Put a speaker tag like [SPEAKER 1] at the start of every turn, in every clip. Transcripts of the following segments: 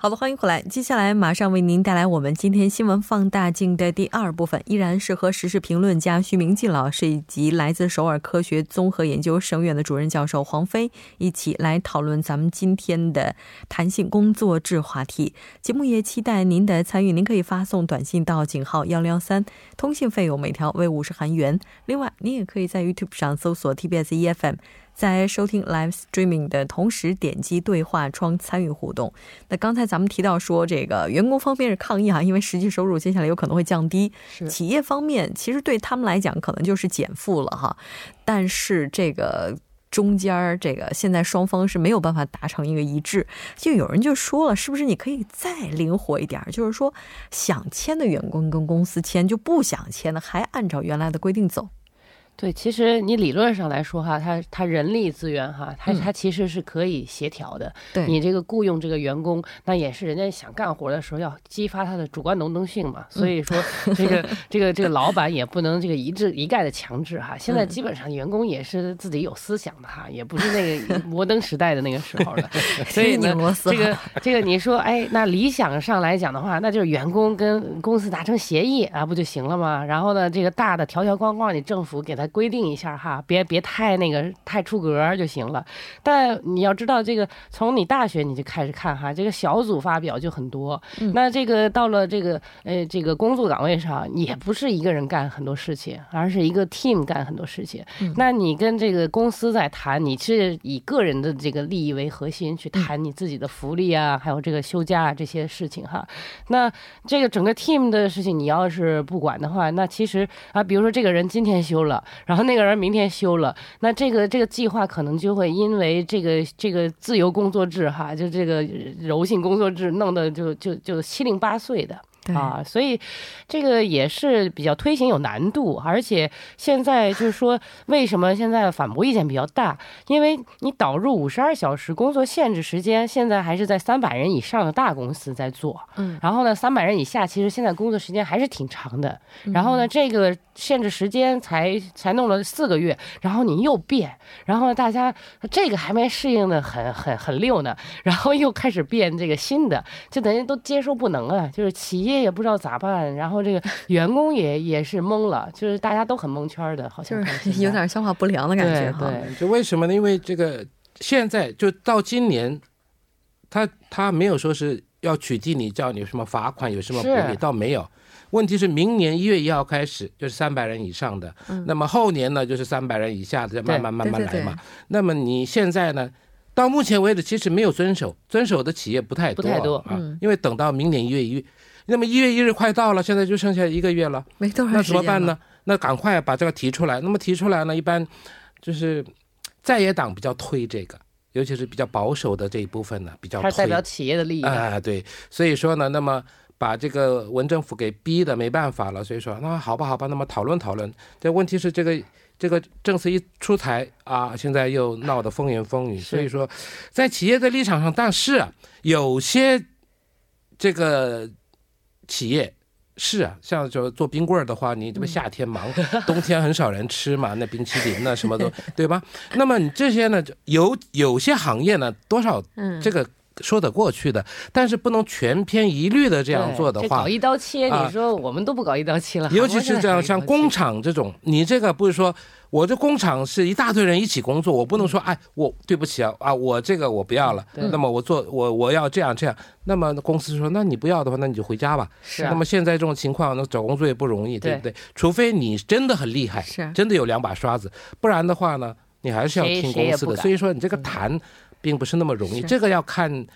[SPEAKER 1] 好的，欢迎回来。接下来马上为您带来我们今天新闻放大镜的第二部分，依然是和时事评论家徐明季老师以及来自首尔科学综合研究生院的主任教授黄飞一起来讨论咱们今天的弹性工作制话题。节目也期待您的参与，您可以发送短信到井号幺零幺三，通信费用每条为五十韩元。另外，您也可以在 YouTube 上搜索 TBS EFM。在收听 live streaming 的同时，点击对话窗参与互动。那刚才咱们提到说，这个员工方面是抗议啊，因为实际收入接下来有可能会降低。企业方面其实对他们来讲，可能就是减负了哈。但是这个中间儿，这个现在双方是没有办法达成一个一致。就有人就说了，是不是你可以再灵活一点？就是说，想签的员工跟公司签，就不想签的还按照原来的规定走。
[SPEAKER 2] 对，其实你理论上来说哈，他他人力资源哈，他他其实是可以协调的。
[SPEAKER 1] 对，
[SPEAKER 2] 你这个雇佣这个员工，那也是人家想干活的时候要激发他的主观能动性嘛。所以说，这个这个这个老板也不能这个一致一概的强制哈。现在基本上员工也是自己有思想的哈，也不是那个摩登时代的那个时候了。所以呢，这个这个你说，哎，那理想上来讲的话，那就是员工跟公司达成协议啊，不就行了吗？然后呢，这个大的条条框框，你政府给他。规定一下哈，别别太那个太出格就行了。但你要知道，这个从你大学你就开始看哈，这个小组发表就很多。那这个到了这个呃这个工作岗位上，也不是一个人干很多事情，而是一个 team 干很多事情。那你跟这个公司在谈，你是以个人的这个利益为核心去谈你自己的福利啊，还有这个休假啊这些事情哈。那这个整个 team 的事情，你要是不管的话，那其实啊，比如说这个人今天休了。然后那个人明天休了，那这个这个计划可能就会因为这个这个自由工作制哈，就这个柔性工作制弄得就就就七零八碎的。啊，所以这个也是比较推行有难度，而且现在就是说，为什么现在反驳意见比较大？因为你导入五十二小时工作限制时间，现在还是在三百人以上的大公司在做，嗯，然后呢，三百人以下其实现在工作时间还是挺长的，然后呢，这个限制时间才才弄了四个月，然后你又变，然后大家这个还没适应的很很很溜呢，然后又开始变这个新的，就等于都接受不能啊，就是企业。也不知道咋办，然后这个 员工也也是懵了，就是大家都很蒙圈的，好像
[SPEAKER 1] 就是 有点消化不良的感觉
[SPEAKER 2] 哈。对，
[SPEAKER 3] 就为什么呢？因为这个现在就到今年，他他没有说是要取缔你，叫你什么罚款，有什么补励，倒没有。问题是明年一月一号开始就是三百人以上的，那么后年呢就是三百人以下的，再慢慢慢慢来嘛。那么你现在呢？到目前为止，其实没有遵守，遵守的企业不太多，
[SPEAKER 2] 不太多
[SPEAKER 3] 啊。因为等到明年一月一。那么一月一日快到了，现在就剩下一个月了，
[SPEAKER 1] 没多
[SPEAKER 3] 少那怎么办呢？那赶快把这个提出来。那么提出来呢，一般就是在野党比较推这个，尤其是比较保守的这一部分呢，比较推。
[SPEAKER 2] 代表企业的利益
[SPEAKER 3] 啊，对。所以说呢，那么把这个文政府给逼的没办法了。所以说，那好吧，好吧，那么讨论讨论。这问题是这个这个政策一出台啊，现在又闹得风言风语。所以说，在企业的立场上，但是有些这个。企业是啊，像就做冰棍儿的话，你这不夏天忙，冬天很少人吃嘛，那冰淇淋呢，什么都 对吧？那么你这些呢，有有些行业呢，多少这个说得过去的，但是不能全篇一律的这样做的话，
[SPEAKER 2] 搞一刀切。你说我们都不搞一刀切了，
[SPEAKER 3] 尤其是这样像工厂这种，你这个不是说。我这工厂是一大堆人一起工作，我不能说哎，我对不起啊啊，我这个我不要了。那么我做我我要这样这样。那么公司说，那你不要的话，那你就回家吧。
[SPEAKER 2] 是。
[SPEAKER 3] 那么现在这种情况，那找工作也不容易，对不对？除非你真的很厉害，
[SPEAKER 1] 是，
[SPEAKER 3] 真的有两把刷子，不然的话呢，你还是要听公司的。所以说你这个谈，并不是那么容易。这个要看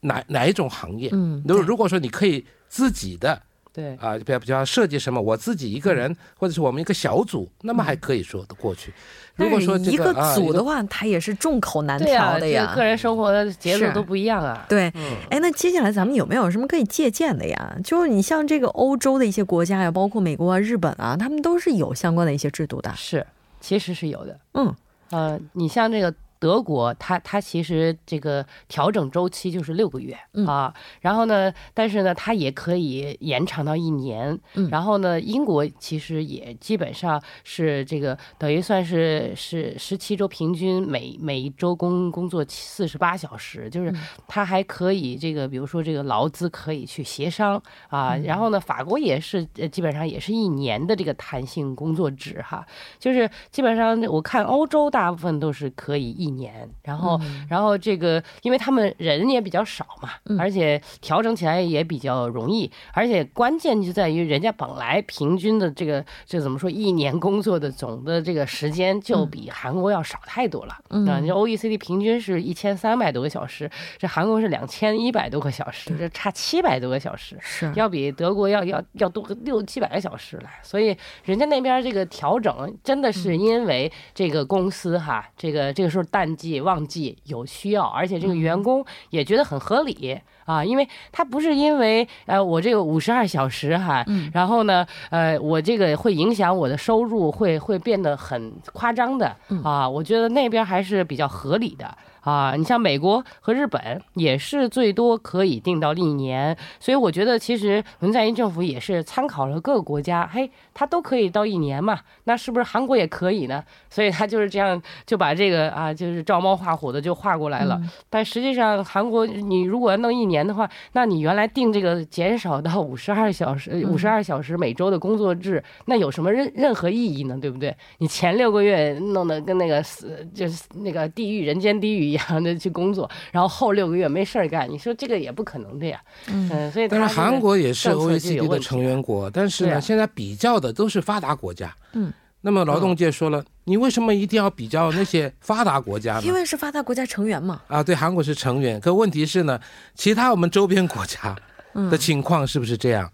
[SPEAKER 3] 哪哪一种行业。嗯。如如果说你可以自己的
[SPEAKER 2] 对，
[SPEAKER 3] 啊，比比方设计什么，我自己一个人或者是我们一个小组，那么还可以说得过去。如果说
[SPEAKER 1] 一个
[SPEAKER 3] 啊一个
[SPEAKER 1] 组的话，它也是众口难调的呀。
[SPEAKER 2] 这个个人生活的节奏都不一样啊。
[SPEAKER 1] 对，
[SPEAKER 2] 嗯，
[SPEAKER 1] 哎，那接下来咱们有没有什么可以借鉴的呀？就是你像这个欧洲的一些国家呀，包括美国啊、日本啊，他们都是有相关的一些制度的。
[SPEAKER 2] 是，其实是有的。
[SPEAKER 1] 嗯，
[SPEAKER 2] 呃，你像这个德国，它它其实这个调整周期就是六个月、
[SPEAKER 1] 嗯
[SPEAKER 2] 啊，然后呢，但是呢，它也可以延长到一年。
[SPEAKER 1] 嗯
[SPEAKER 2] 然后呢，英国其实也基本上是这个等于算是是十七周平均每每一周工工作四十八小时，就是它还可以这个比如说这个劳资可以去协商啊。然后呢，法国也是呃基本上也是一年的这个弹性工作制哈。就是基本上我看欧洲大部分都是可以一年，然后、然后这个因为他们人也比较少嘛，而且调整起来也比较容易，而且关键就在于人家本来平均的这个这怎么说一年工作的总的这个时间就比韩国要少太多了、啊！你说 OECD 平均是一千三百多个小时，这韩国是两千一百多个小时，这差七百多个小时。
[SPEAKER 1] 是。
[SPEAKER 2] 要比德国要要要多个六七百个小时来，所以人家那边这个调整真的是因为这个公司哈，这个这个时候淡季旺季有需要，而且这个员工也觉得很合理啊，因为他不是因为呃我这个五十二小时哈，然后呢呃我这个会影响我的收入，会会变得很夸张的啊，我觉得那边还是比较合理的。啊，你像美国和日本也是最多可以定到一年，所以我觉得其实文在寅政府也是参考了各个国家，嘿，他都可以到一年嘛，那是不是韩国也可以呢？所以他就是这样就把这个啊，就是照猫画虎的就画过来了。但实际上韩国你如果要弄一年的话，那你原来定这个减少到五十二小时、五十二小时每周的工作制，那有什么任任何意义呢？对不对？你前六个月弄得跟那个死就是那个地狱人间地狱一样的去工作，然后后六个月没事儿干，你说这个也不可能的呀。嗯，所以
[SPEAKER 3] 但是韩国也是 OECD 的成员国，但是呢，
[SPEAKER 2] 啊
[SPEAKER 3] 现在比较的都是发达国家。
[SPEAKER 1] 嗯，
[SPEAKER 3] 那么劳动界说了，你为什么一定要比较那些发达国家呢？
[SPEAKER 1] 因为是发达国家成员嘛。
[SPEAKER 3] 啊，对，韩国是成员，可问题是呢，其他我们周边国家
[SPEAKER 1] 嗯
[SPEAKER 3] 的情况是不是这样？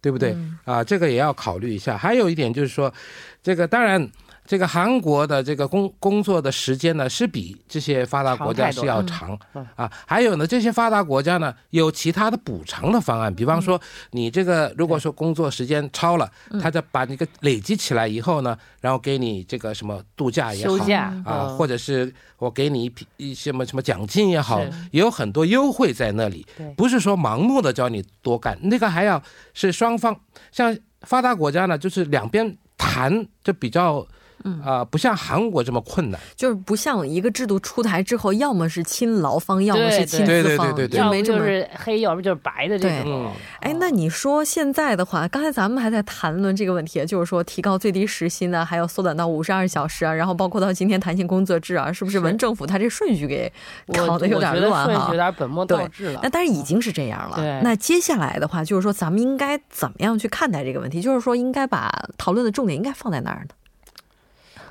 [SPEAKER 3] 对不对？啊，这个也要考虑一下。还有一点就是说，这个当然，这个韩国的这个工工作的时间呢，是比这些发达国家是要长
[SPEAKER 2] 嗯。
[SPEAKER 3] 啊。还有呢，这些发达国家呢，有其他的补偿的方案，比方说，你这个如果说工作时间超了，他就把那个累积起来以后呢，然后给你这个什么度假也好啊，
[SPEAKER 2] 嗯。
[SPEAKER 3] 或者是我给你一批一些什么什么奖金也好，也有很多优惠在那里
[SPEAKER 2] 对，
[SPEAKER 3] 不是说盲目的叫你多干，那个还要是双方，像发达国家呢，就是两边谈就比较。啊、不像韩国这么困难。
[SPEAKER 1] 就是不像一个制度出台之后，要么是亲劳方，要么是亲
[SPEAKER 3] 对对
[SPEAKER 1] 资方，
[SPEAKER 3] 对对对
[SPEAKER 2] 要么就
[SPEAKER 1] 就没这么。
[SPEAKER 2] 是黑，要不就是白的这
[SPEAKER 1] 对
[SPEAKER 2] 种。
[SPEAKER 3] 嗯
[SPEAKER 1] 哎，那你说现在的话，刚才咱们还在谈论这个问题，就是说提高最低时薪呢，还要缩短到五十二小时啊，然后包括到今天弹性工作制啊，是不是
[SPEAKER 2] 是
[SPEAKER 1] 文政府他这顺序给
[SPEAKER 2] 我
[SPEAKER 1] 搞得有点乱哈
[SPEAKER 2] 我觉得顺序有？点本末倒置了
[SPEAKER 1] 那。但是已经是这样了。
[SPEAKER 2] 对
[SPEAKER 1] 那接下来的话，就是说咱们应该怎么样去看待这个问题？就是说应该把讨论的重点应该放在哪儿呢？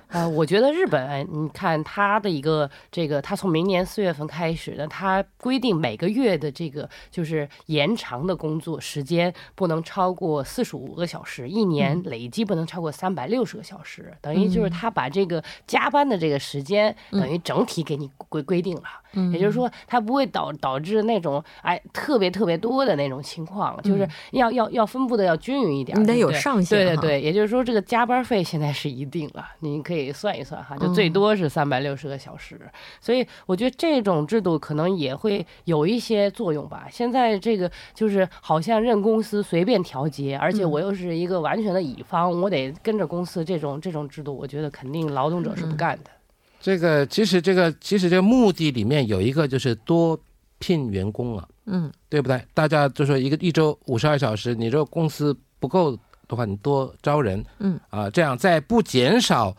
[SPEAKER 2] 呃，我觉得日本，你看它的一个这个，它从明年四月份开始呢，它规定每个月的这个就是延长的工作时间不能超过四十五个小时，一年累计不能超过三百六十个小时，等于就是他把这个加班的这个时间等于整体给你规规定了。也就是说，它不会导导致那种哎特别特别多的那种情况，就是要要要分布的要均匀一点，
[SPEAKER 1] 你得有上限
[SPEAKER 2] 对对对，也就是说，这个加班费现在是一定了，你可以算一算哈，就最多是三百六十个小时。所以我觉得这种制度可能也会有一些作用吧。现在这个就是好像任公司随便调节，而且我又是一个完全的乙方，我得跟着公司这种这种制度，我觉得肯定劳动者是不干的。
[SPEAKER 3] 这个其实这个其实这个目的里面有一个就是多聘员工啊，
[SPEAKER 1] 嗯，
[SPEAKER 3] 对不对？大家就说一个一周五十二小时，你这个公司不够的话，你多招人，
[SPEAKER 1] 嗯
[SPEAKER 3] 啊、这样在不减少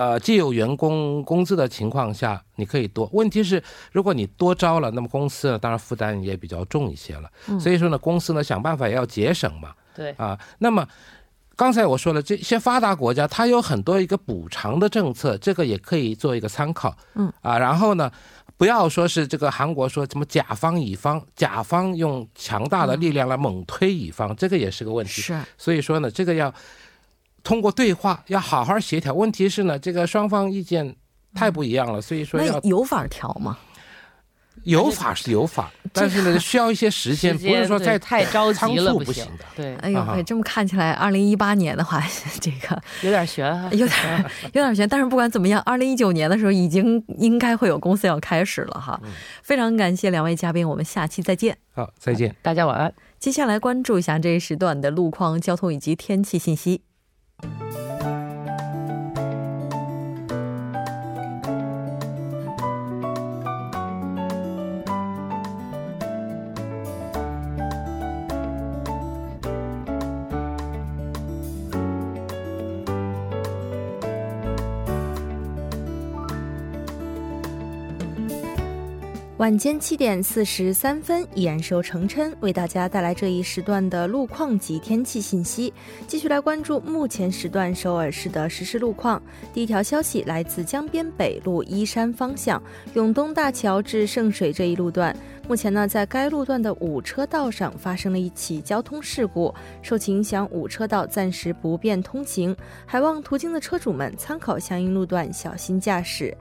[SPEAKER 3] 呃既有员工工资的情况下，你可以多。问题是，如果你多招了，那么公司呢，当然负担也比较重一些了。所以说呢，公司呢想办法也要节省嘛，
[SPEAKER 2] 对，
[SPEAKER 3] 啊，那么刚才我说了，这些发达国家它有很多一个补偿的政策，这个也可以做一个参考。
[SPEAKER 1] 嗯
[SPEAKER 3] 啊，然后呢，不要说是这个韩国说什么甲方乙方，甲方用强大的力量来猛推乙方，这个也是个问题。
[SPEAKER 1] 是，
[SPEAKER 3] 所以说呢，这个要通过对话，要好好协调。问题是呢，这个双方意见太不一样了，所以说要
[SPEAKER 1] 有法调吗？
[SPEAKER 3] 有法是有法，但是呢，需要一些时间，不是说在
[SPEAKER 2] 太着急了
[SPEAKER 3] 不行的。
[SPEAKER 2] 对，
[SPEAKER 1] 哎呦，这么看起来，二零一八年的话，这个
[SPEAKER 2] 有点悬，
[SPEAKER 1] 有点有点悬。但是不管怎么样，二零一九年的时候已经应该会有公司要开始了哈。非常感谢两位嘉宾，我们下期再见。
[SPEAKER 3] 好，再见，
[SPEAKER 2] 大家晚安。
[SPEAKER 1] 接下来关注一下这一时段的路况、交通以及天气信息。Bye.
[SPEAKER 4] 晚间七点四十三分，依然是由程琛为大家带来这一时段的路况及天气信息。继续来关注目前时段首尔市的实时路况。第一条消息来自江边北路依山方向永东大桥至圣水这一路段，目前呢，在该路段的五车道上发生了一起交通事故，受其影响，五车道暂时不便通行，还望途经的车主们参考相应路段，小心驾驶。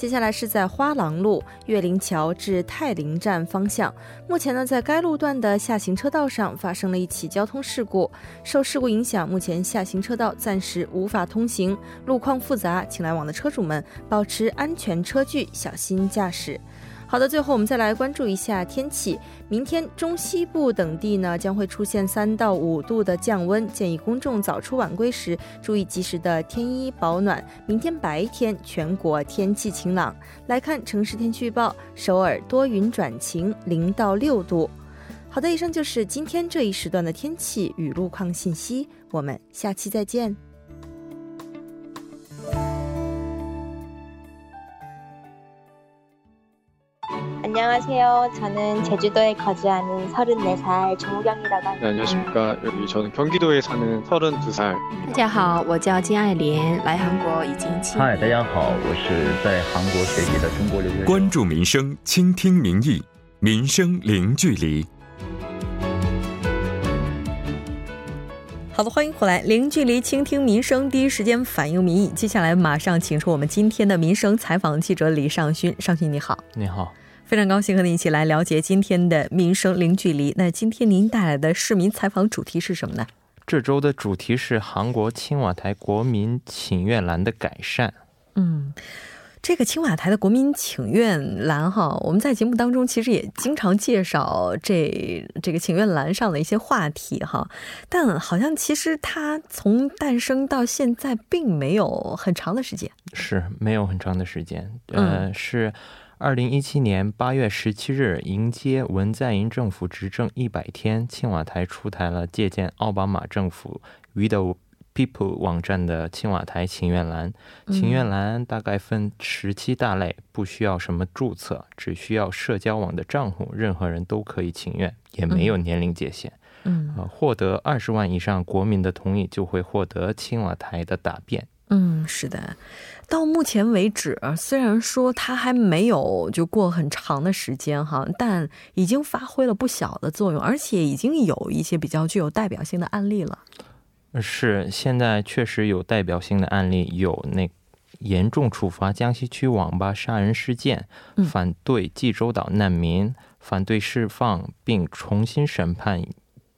[SPEAKER 4] 接下来是在花廊路岳林桥至泰林站方向，目前呢，在该路段的下行车道上发生了一起交通事故，受事故影响，目前下行车道暂时无法通行，路况复杂，请来往的车主们保持安全车距，小心驾驶。好的，最后我们再来关注一下天气。明天中西部等地呢将会出现三到五度的降温，建议公众早出晚归时注意及时的添衣保暖。明天白天全国天气晴朗。来看城市天气预报：首尔多云转晴，零到六度。好的，以上就是今天这一时段的天气与路况信息。我们下期再见。
[SPEAKER 5] 안녕하세요. 저는 제주도에 거주하는 34살 정우경이라고 합니다.
[SPEAKER 6] 네, 안녕하십니까. 여기 저는 경기도에 사는 32살.
[SPEAKER 7] 大家好，我叫金爱莲，来韩国已经七。嗨，大家好，我是在韩国学习的中国留学生。
[SPEAKER 8] 关注民生，倾听民意，民生零距离。
[SPEAKER 1] 好的，欢迎回来，零距离倾听民生，第一时间反映民意。接下来马上请出我们今天的民生采访记者李尚勋，尚勋你好，
[SPEAKER 9] 你好，
[SPEAKER 1] 非常高兴和您一起来了解今天的民生零距离。那今天您带来的市民采访主题是什么呢？
[SPEAKER 9] 这周的主题是韩国青瓦台国民请愿栏的改善。
[SPEAKER 1] 嗯。这个青瓦台的国民请愿栏哈，我们在节目当中其实也经常介绍这这个请愿栏上的一些话题哈，但好像其实它从诞生到现在并没有很长的时间，
[SPEAKER 9] 是没有很长的时间，呃，是二零一七年八月十七日迎接文在寅政府执政一百天，青瓦台出台了借鉴奥巴马政府于的。People 网站的青瓦台请愿栏，请愿栏大概分十七大类，不需要什么注册，只需要社交网的账户，任何人都可以请愿，也没有年龄界限。嗯，获得二十万以上国民的同意，就会获得青瓦台的答辩。
[SPEAKER 1] 嗯，是的。到目前为止，虽然说它还没有就过很长的时间哈，但已经发挥了不小的作用，而且已经有一些比较具有代表性的案例了。
[SPEAKER 9] 是，现在确实有代表性的案例，有那严重处罚江西区网吧杀人事件，反对济州岛难民，反对释放并重新审判。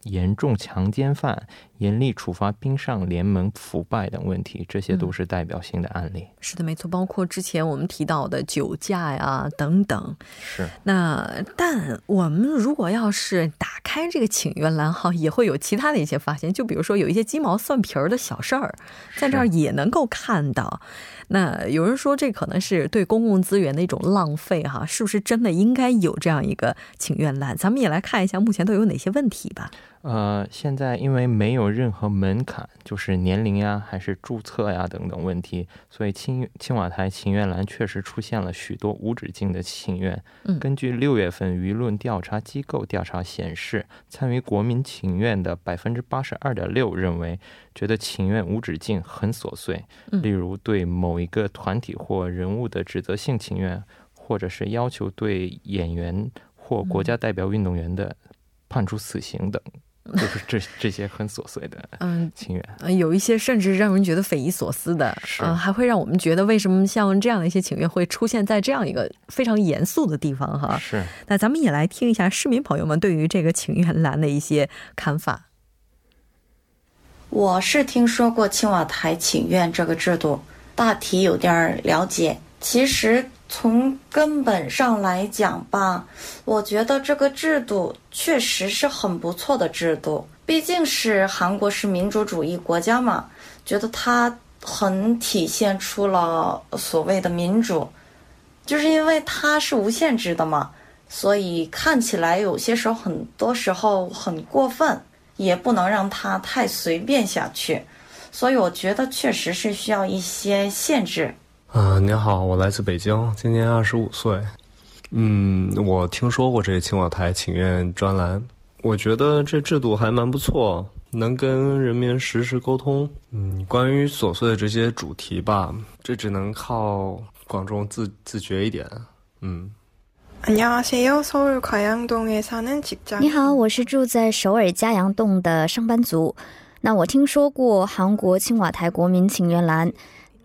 [SPEAKER 9] 严重强奸犯，严厉处罚冰上联盟腐败等问题，这些都是代表性的案例。
[SPEAKER 1] 是的，没错，包括之前我们提到的酒驾呀等等。
[SPEAKER 9] 是。
[SPEAKER 1] 那但我们如果要是打开这个请愿栏哈，也会有其他的一些发现，就比如说有一些鸡毛蒜皮儿的小事儿，在这儿也能够看到。那有人说这可能是对公共资源的一种浪费哈，是不是真的应该有这样一个请愿栏？咱们也来看一下目前都有哪些问题吧。
[SPEAKER 9] 呃，现在因为没有任何门槛，就是年龄呀，还是注册呀等等问题，所以青青瓦台请愿栏确实出现了许多无止境的请愿。嗯，根据六月份舆论调查机构调查显示，参与国民请愿的百分之八十二点六认为，觉得请愿无止境很琐碎。例如对某一个团体或人物的指责性请愿。或者是要求对演员或国家代表运动员的判处死刑等。就是这这些很琐碎的嗯情缘，
[SPEAKER 1] 嗯，有一些甚至让人觉得匪夷所思的，嗯，还会让我们觉得为什么像这样的一些情缘会出现在这样一个非常严肃的地方哈？
[SPEAKER 9] 是。
[SPEAKER 1] 那咱们也来听一下市民朋友们对于这个情缘栏的一些看法。
[SPEAKER 7] 我是听说过青瓦台请愿这个制度，大体有点了解。其实。从根本上来讲吧，我觉得这个制度确实是很不错的制度。毕竟是韩国是民主主义国家嘛，觉得它很体现出了所谓的民主，就是因为它是无限制的嘛，所以看起来有些时候很多时候很过分，也不能让它太随便下去。所以我觉得确实是需要一些限制。
[SPEAKER 10] 嗯您好我来自北京今年二十五岁。嗯我听说过这个青瓦台请愿专栏我觉得这制度还蛮不错能跟人民实时沟通。嗯关于琐碎的这些主题吧这只能靠广众自自觉一点。嗯。
[SPEAKER 11] 你好我是住在首尔嘉阳洞的上班族那我听说过韩国青瓦台国民请愿栏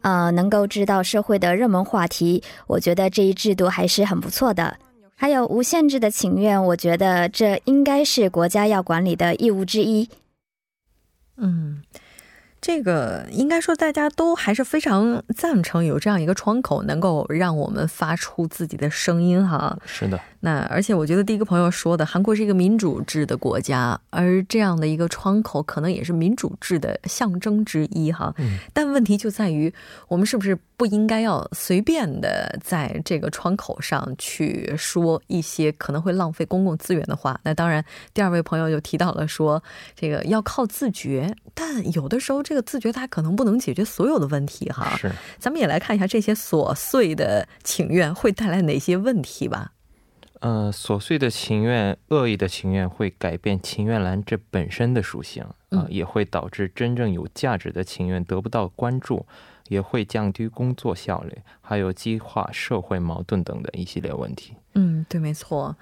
[SPEAKER 11] 呃，能够知道社会的热门话题，我觉得这一制度还是很不错的。还有无限制的请愿，我觉得这应该是国家要管理的义务之一。
[SPEAKER 1] 嗯。这个应该说大家都还是非常赞成有这样一个窗口，能够让我们发出自己的声音哈。
[SPEAKER 9] 是的，
[SPEAKER 1] 那而且我觉得第一个朋友说的，韩国是一个民主制的国家，而这样的一个窗口可能也是民主制的象征之一哈。嗯。但问题就在于，我们是不是不应该要随便的在这个窗口上去说一些可能会浪费公共资源的话？那当然，第二位朋友就提到了说，这个要靠自觉，但有的时候。这个自觉它可能不能解决所有的问题哈，
[SPEAKER 9] 是，
[SPEAKER 1] 咱们也来看一下这些琐碎的请愿会带来哪些问题吧。
[SPEAKER 9] 呃，琐碎的情愿、恶意的情愿会改变情愿栏这本身的属性啊，也会导致真正有价值的情愿得不到关注，也会降低工作效率，还有激化社会矛盾等的一系列问题。
[SPEAKER 1] 嗯，对，没错。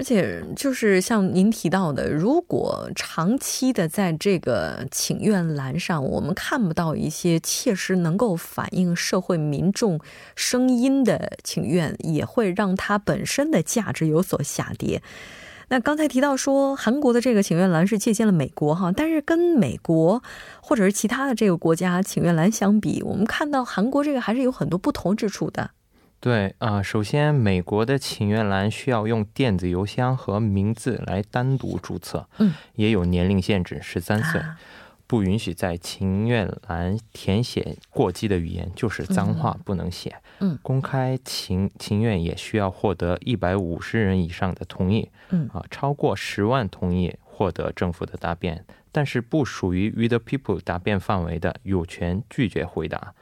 [SPEAKER 1] 而且就是像您提到的，如果长期的在这个请愿栏上，我们看不到一些切实能够反映社会民众声音的请愿，也会让它本身的价值有所下跌。那刚才提到说，韩国的这个请愿栏是借鉴了美国哈，但是跟美国或者是其他的这个国家请愿栏相比，我们看到韩国这个还是有很多不同之处的。
[SPEAKER 9] 对啊，首先，美国的请愿栏需要用电子邮箱和名字来单独注册，嗯，也有年龄限制，十三岁，不允许在请愿栏填写过激的语言，就是脏话不能写，嗯，公开请请愿也需要获得一百五十人以上的同意，嗯。啊，超过十万同意获得政府的答辩，但是不属于 read people 答辩范围的，有权拒绝回答。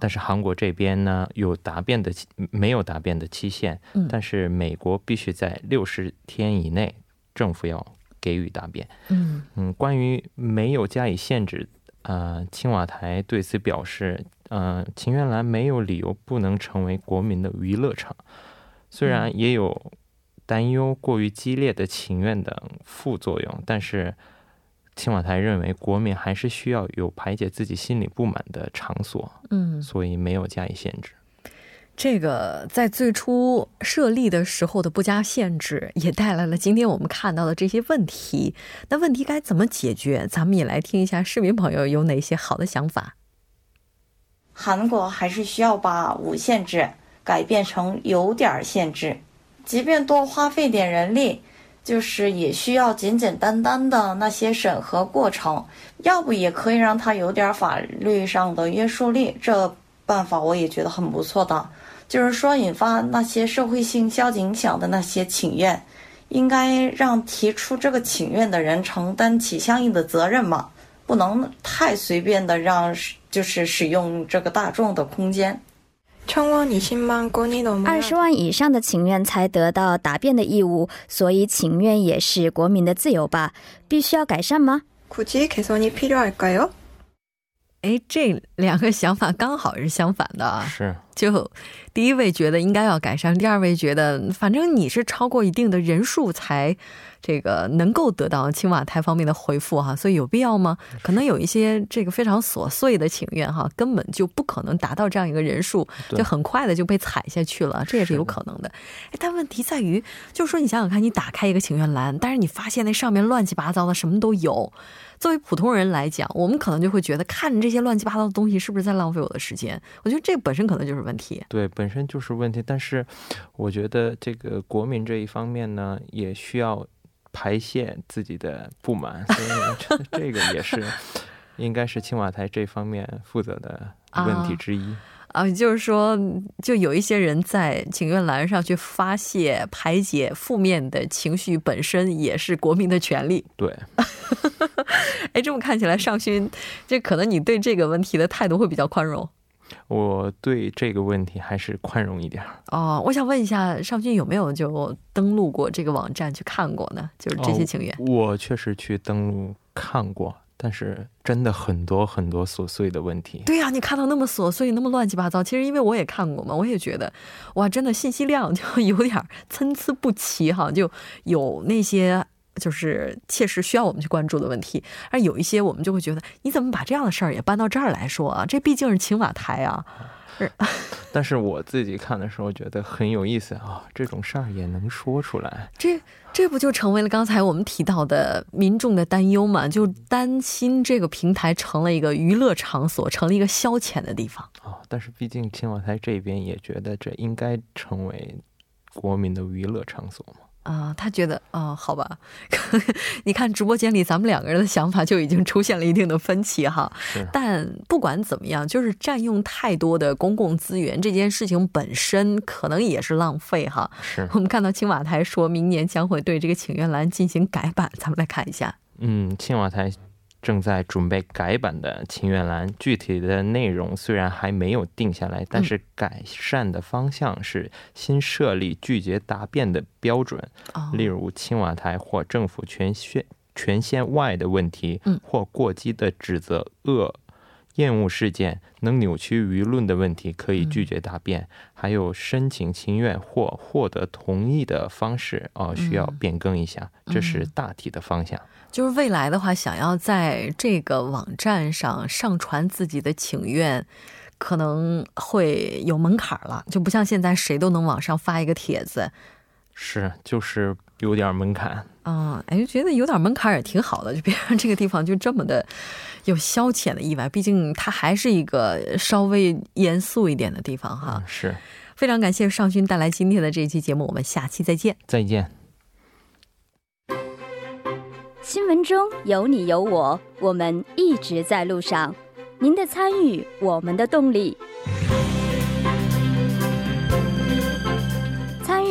[SPEAKER 9] 但是韩国这边呢有答辩的没有答辩的期限，但是美国必须在六十天以内政府要给予答辩。嗯。嗯，关于没有加以限制，呃，青瓦台对此表示，呃，情愿栏没有理由不能成为国民的娱乐场，虽然也有担忧过于激烈的情愿等副作用，但是。青瓦台认为，国民还是需要有排解自己心理不满的场所，嗯，所以没有加以限制。
[SPEAKER 1] 这个在最初设立的时候的不加限制，也带来了今天我们看到的这些问题。那问题该怎么解决？咱们也来听一下市民朋友有哪些好的想法。
[SPEAKER 7] 韩国还是需要把无限制改变成有点限制，即便多花费点人力。就是也需要简简单单的那些审核过程，要不也可以让他有点法律上的约束力。这办法我也觉得很不错的，就是说引发那些社会性消极影响的那些请愿，应该让提出这个请愿的人承担起相应的责任嘛，不能太随便的让就是使用这个大众的空间。
[SPEAKER 11] 二十万以上的请愿才得到答辩的义务，所以请愿也是国民的自由吧？必须要改善吗？
[SPEAKER 1] 哎，这两个想法刚好是相反的啊！
[SPEAKER 9] 是，
[SPEAKER 1] 就第一位觉得应该要改善，第二位觉得反正你是超过一定的人数才这个能够得到青瓦台方面的回复哈，所以有必要吗？可能有一些这个非常琐碎的请愿哈，根本就不可能达到这样一个人数，就很快的就被踩下去了，这也是有可能的。哎，但问题在于，就是说你想想看，你打开一个请愿栏，但是你发现那上面乱七八糟的什么都有。作为普通人来讲，我们可能就会觉得看这些乱七八糟的东西是不是在浪费我的时间？我觉得这本身可能就是问题。
[SPEAKER 9] 对，本身就是问题。但是，我觉得这个国民这一方面呢，也需要排泄自己的不满，所以这这个也是应该是青瓦台这方面负责的问题之一。
[SPEAKER 1] 啊，就是说，就有一些人在请愿栏上去发泄、排解负面的情绪，本身也是国民的权利。
[SPEAKER 9] 对。
[SPEAKER 1] 哎，这么看起来，尚勋，这可能你对这个问题的态度会比较宽容。
[SPEAKER 9] 我对这个问题还是宽容一点。
[SPEAKER 1] 哦，我想问一下，尚勋有没有就登录过这个网站去看过呢？就是这些情缘。
[SPEAKER 9] 我确实去登录看过。但是真的很多很多琐碎的问题。
[SPEAKER 1] 对呀，你看到那么琐碎、那么乱七八糟，其实因为我也看过嘛，我也觉得，哇，真的信息量就 有点参差不齐哈，就有那些就是切实需要我们去关注的问题，而有一些我们就会觉得，你怎么把这样的事儿也搬到这儿来说啊？这毕竟是青瓦台啊。
[SPEAKER 9] 是，但是我自己看的时候觉得很有意思啊，这种事儿也能说出来。
[SPEAKER 1] 这这不就成为了刚才我们提到的民众的担忧嘛？就担心这个平台成了一个娱乐场所，成了一个消遣的地方。
[SPEAKER 9] 啊，但是毕竟青瓦台这边也觉得这应该成为国民的娱乐场所嘛。
[SPEAKER 1] 啊，他觉得啊，好吧，你看直播间里咱们两个人的想法就已经出现了一定的分歧哈。但不管怎么样，就是占用太多的公共资源这件事情本身可能也是浪费哈。
[SPEAKER 9] 是
[SPEAKER 1] 我们看到青瓦台说明年将会对这个请愿栏进行改版，咱们来看一下。
[SPEAKER 9] 嗯，青瓦台。正在准备改版的请愿栏，具体的内容虽然还没有定下来，但是改善的方向是新设立拒绝答辩的标准，例如青瓦台或政府权限权限外的问题，或过激的指责、恶厌恶事件能扭曲舆论的问题，可以拒绝答辩。还有申请请愿或获得同意的方式，哦，需要变更一下。这是大体的方向。
[SPEAKER 1] 就是未来的话，想要在这个网站上上传自己的请愿，可能会有门槛了，就不像现在谁都能往上发一个帖子。
[SPEAKER 9] 是，就是有点门槛。
[SPEAKER 1] 嗯，哎，觉得有点门槛也挺好的，就别让这个地方就这么的有消遣的意外。毕竟它还是一个稍微严肃一点的地方哈。
[SPEAKER 9] 是，
[SPEAKER 1] 非常感谢尚勋带来今天的这一期节目，我们下期再见。
[SPEAKER 9] 再见。
[SPEAKER 11] 新闻中有你有我，我们一直在路上。您的参与，我们的动力。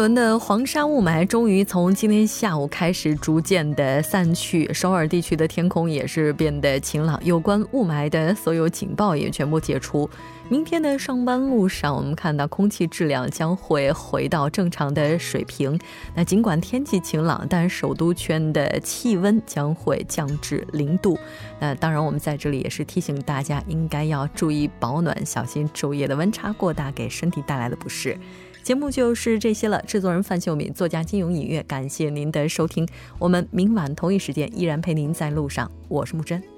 [SPEAKER 1] 轮的黄沙雾霾终于从今天下午开始逐渐的散去，首尔地区的天空也是变得晴朗，有关雾霾的所有警报也全部解除。明天的上班路上，我们看到空气质量将会回到正常的水平。那尽管天气晴朗，但首都圈的气温将会降至零度。那当然，我们在这里也是提醒大家，应该要注意保暖，小心昼夜的温差过大给身体带来的不适。节目就是这些了。制作人范秀敏，作家金勇音乐，感谢您的收听。我们明晚同一时间依然陪您在路上。我是木真。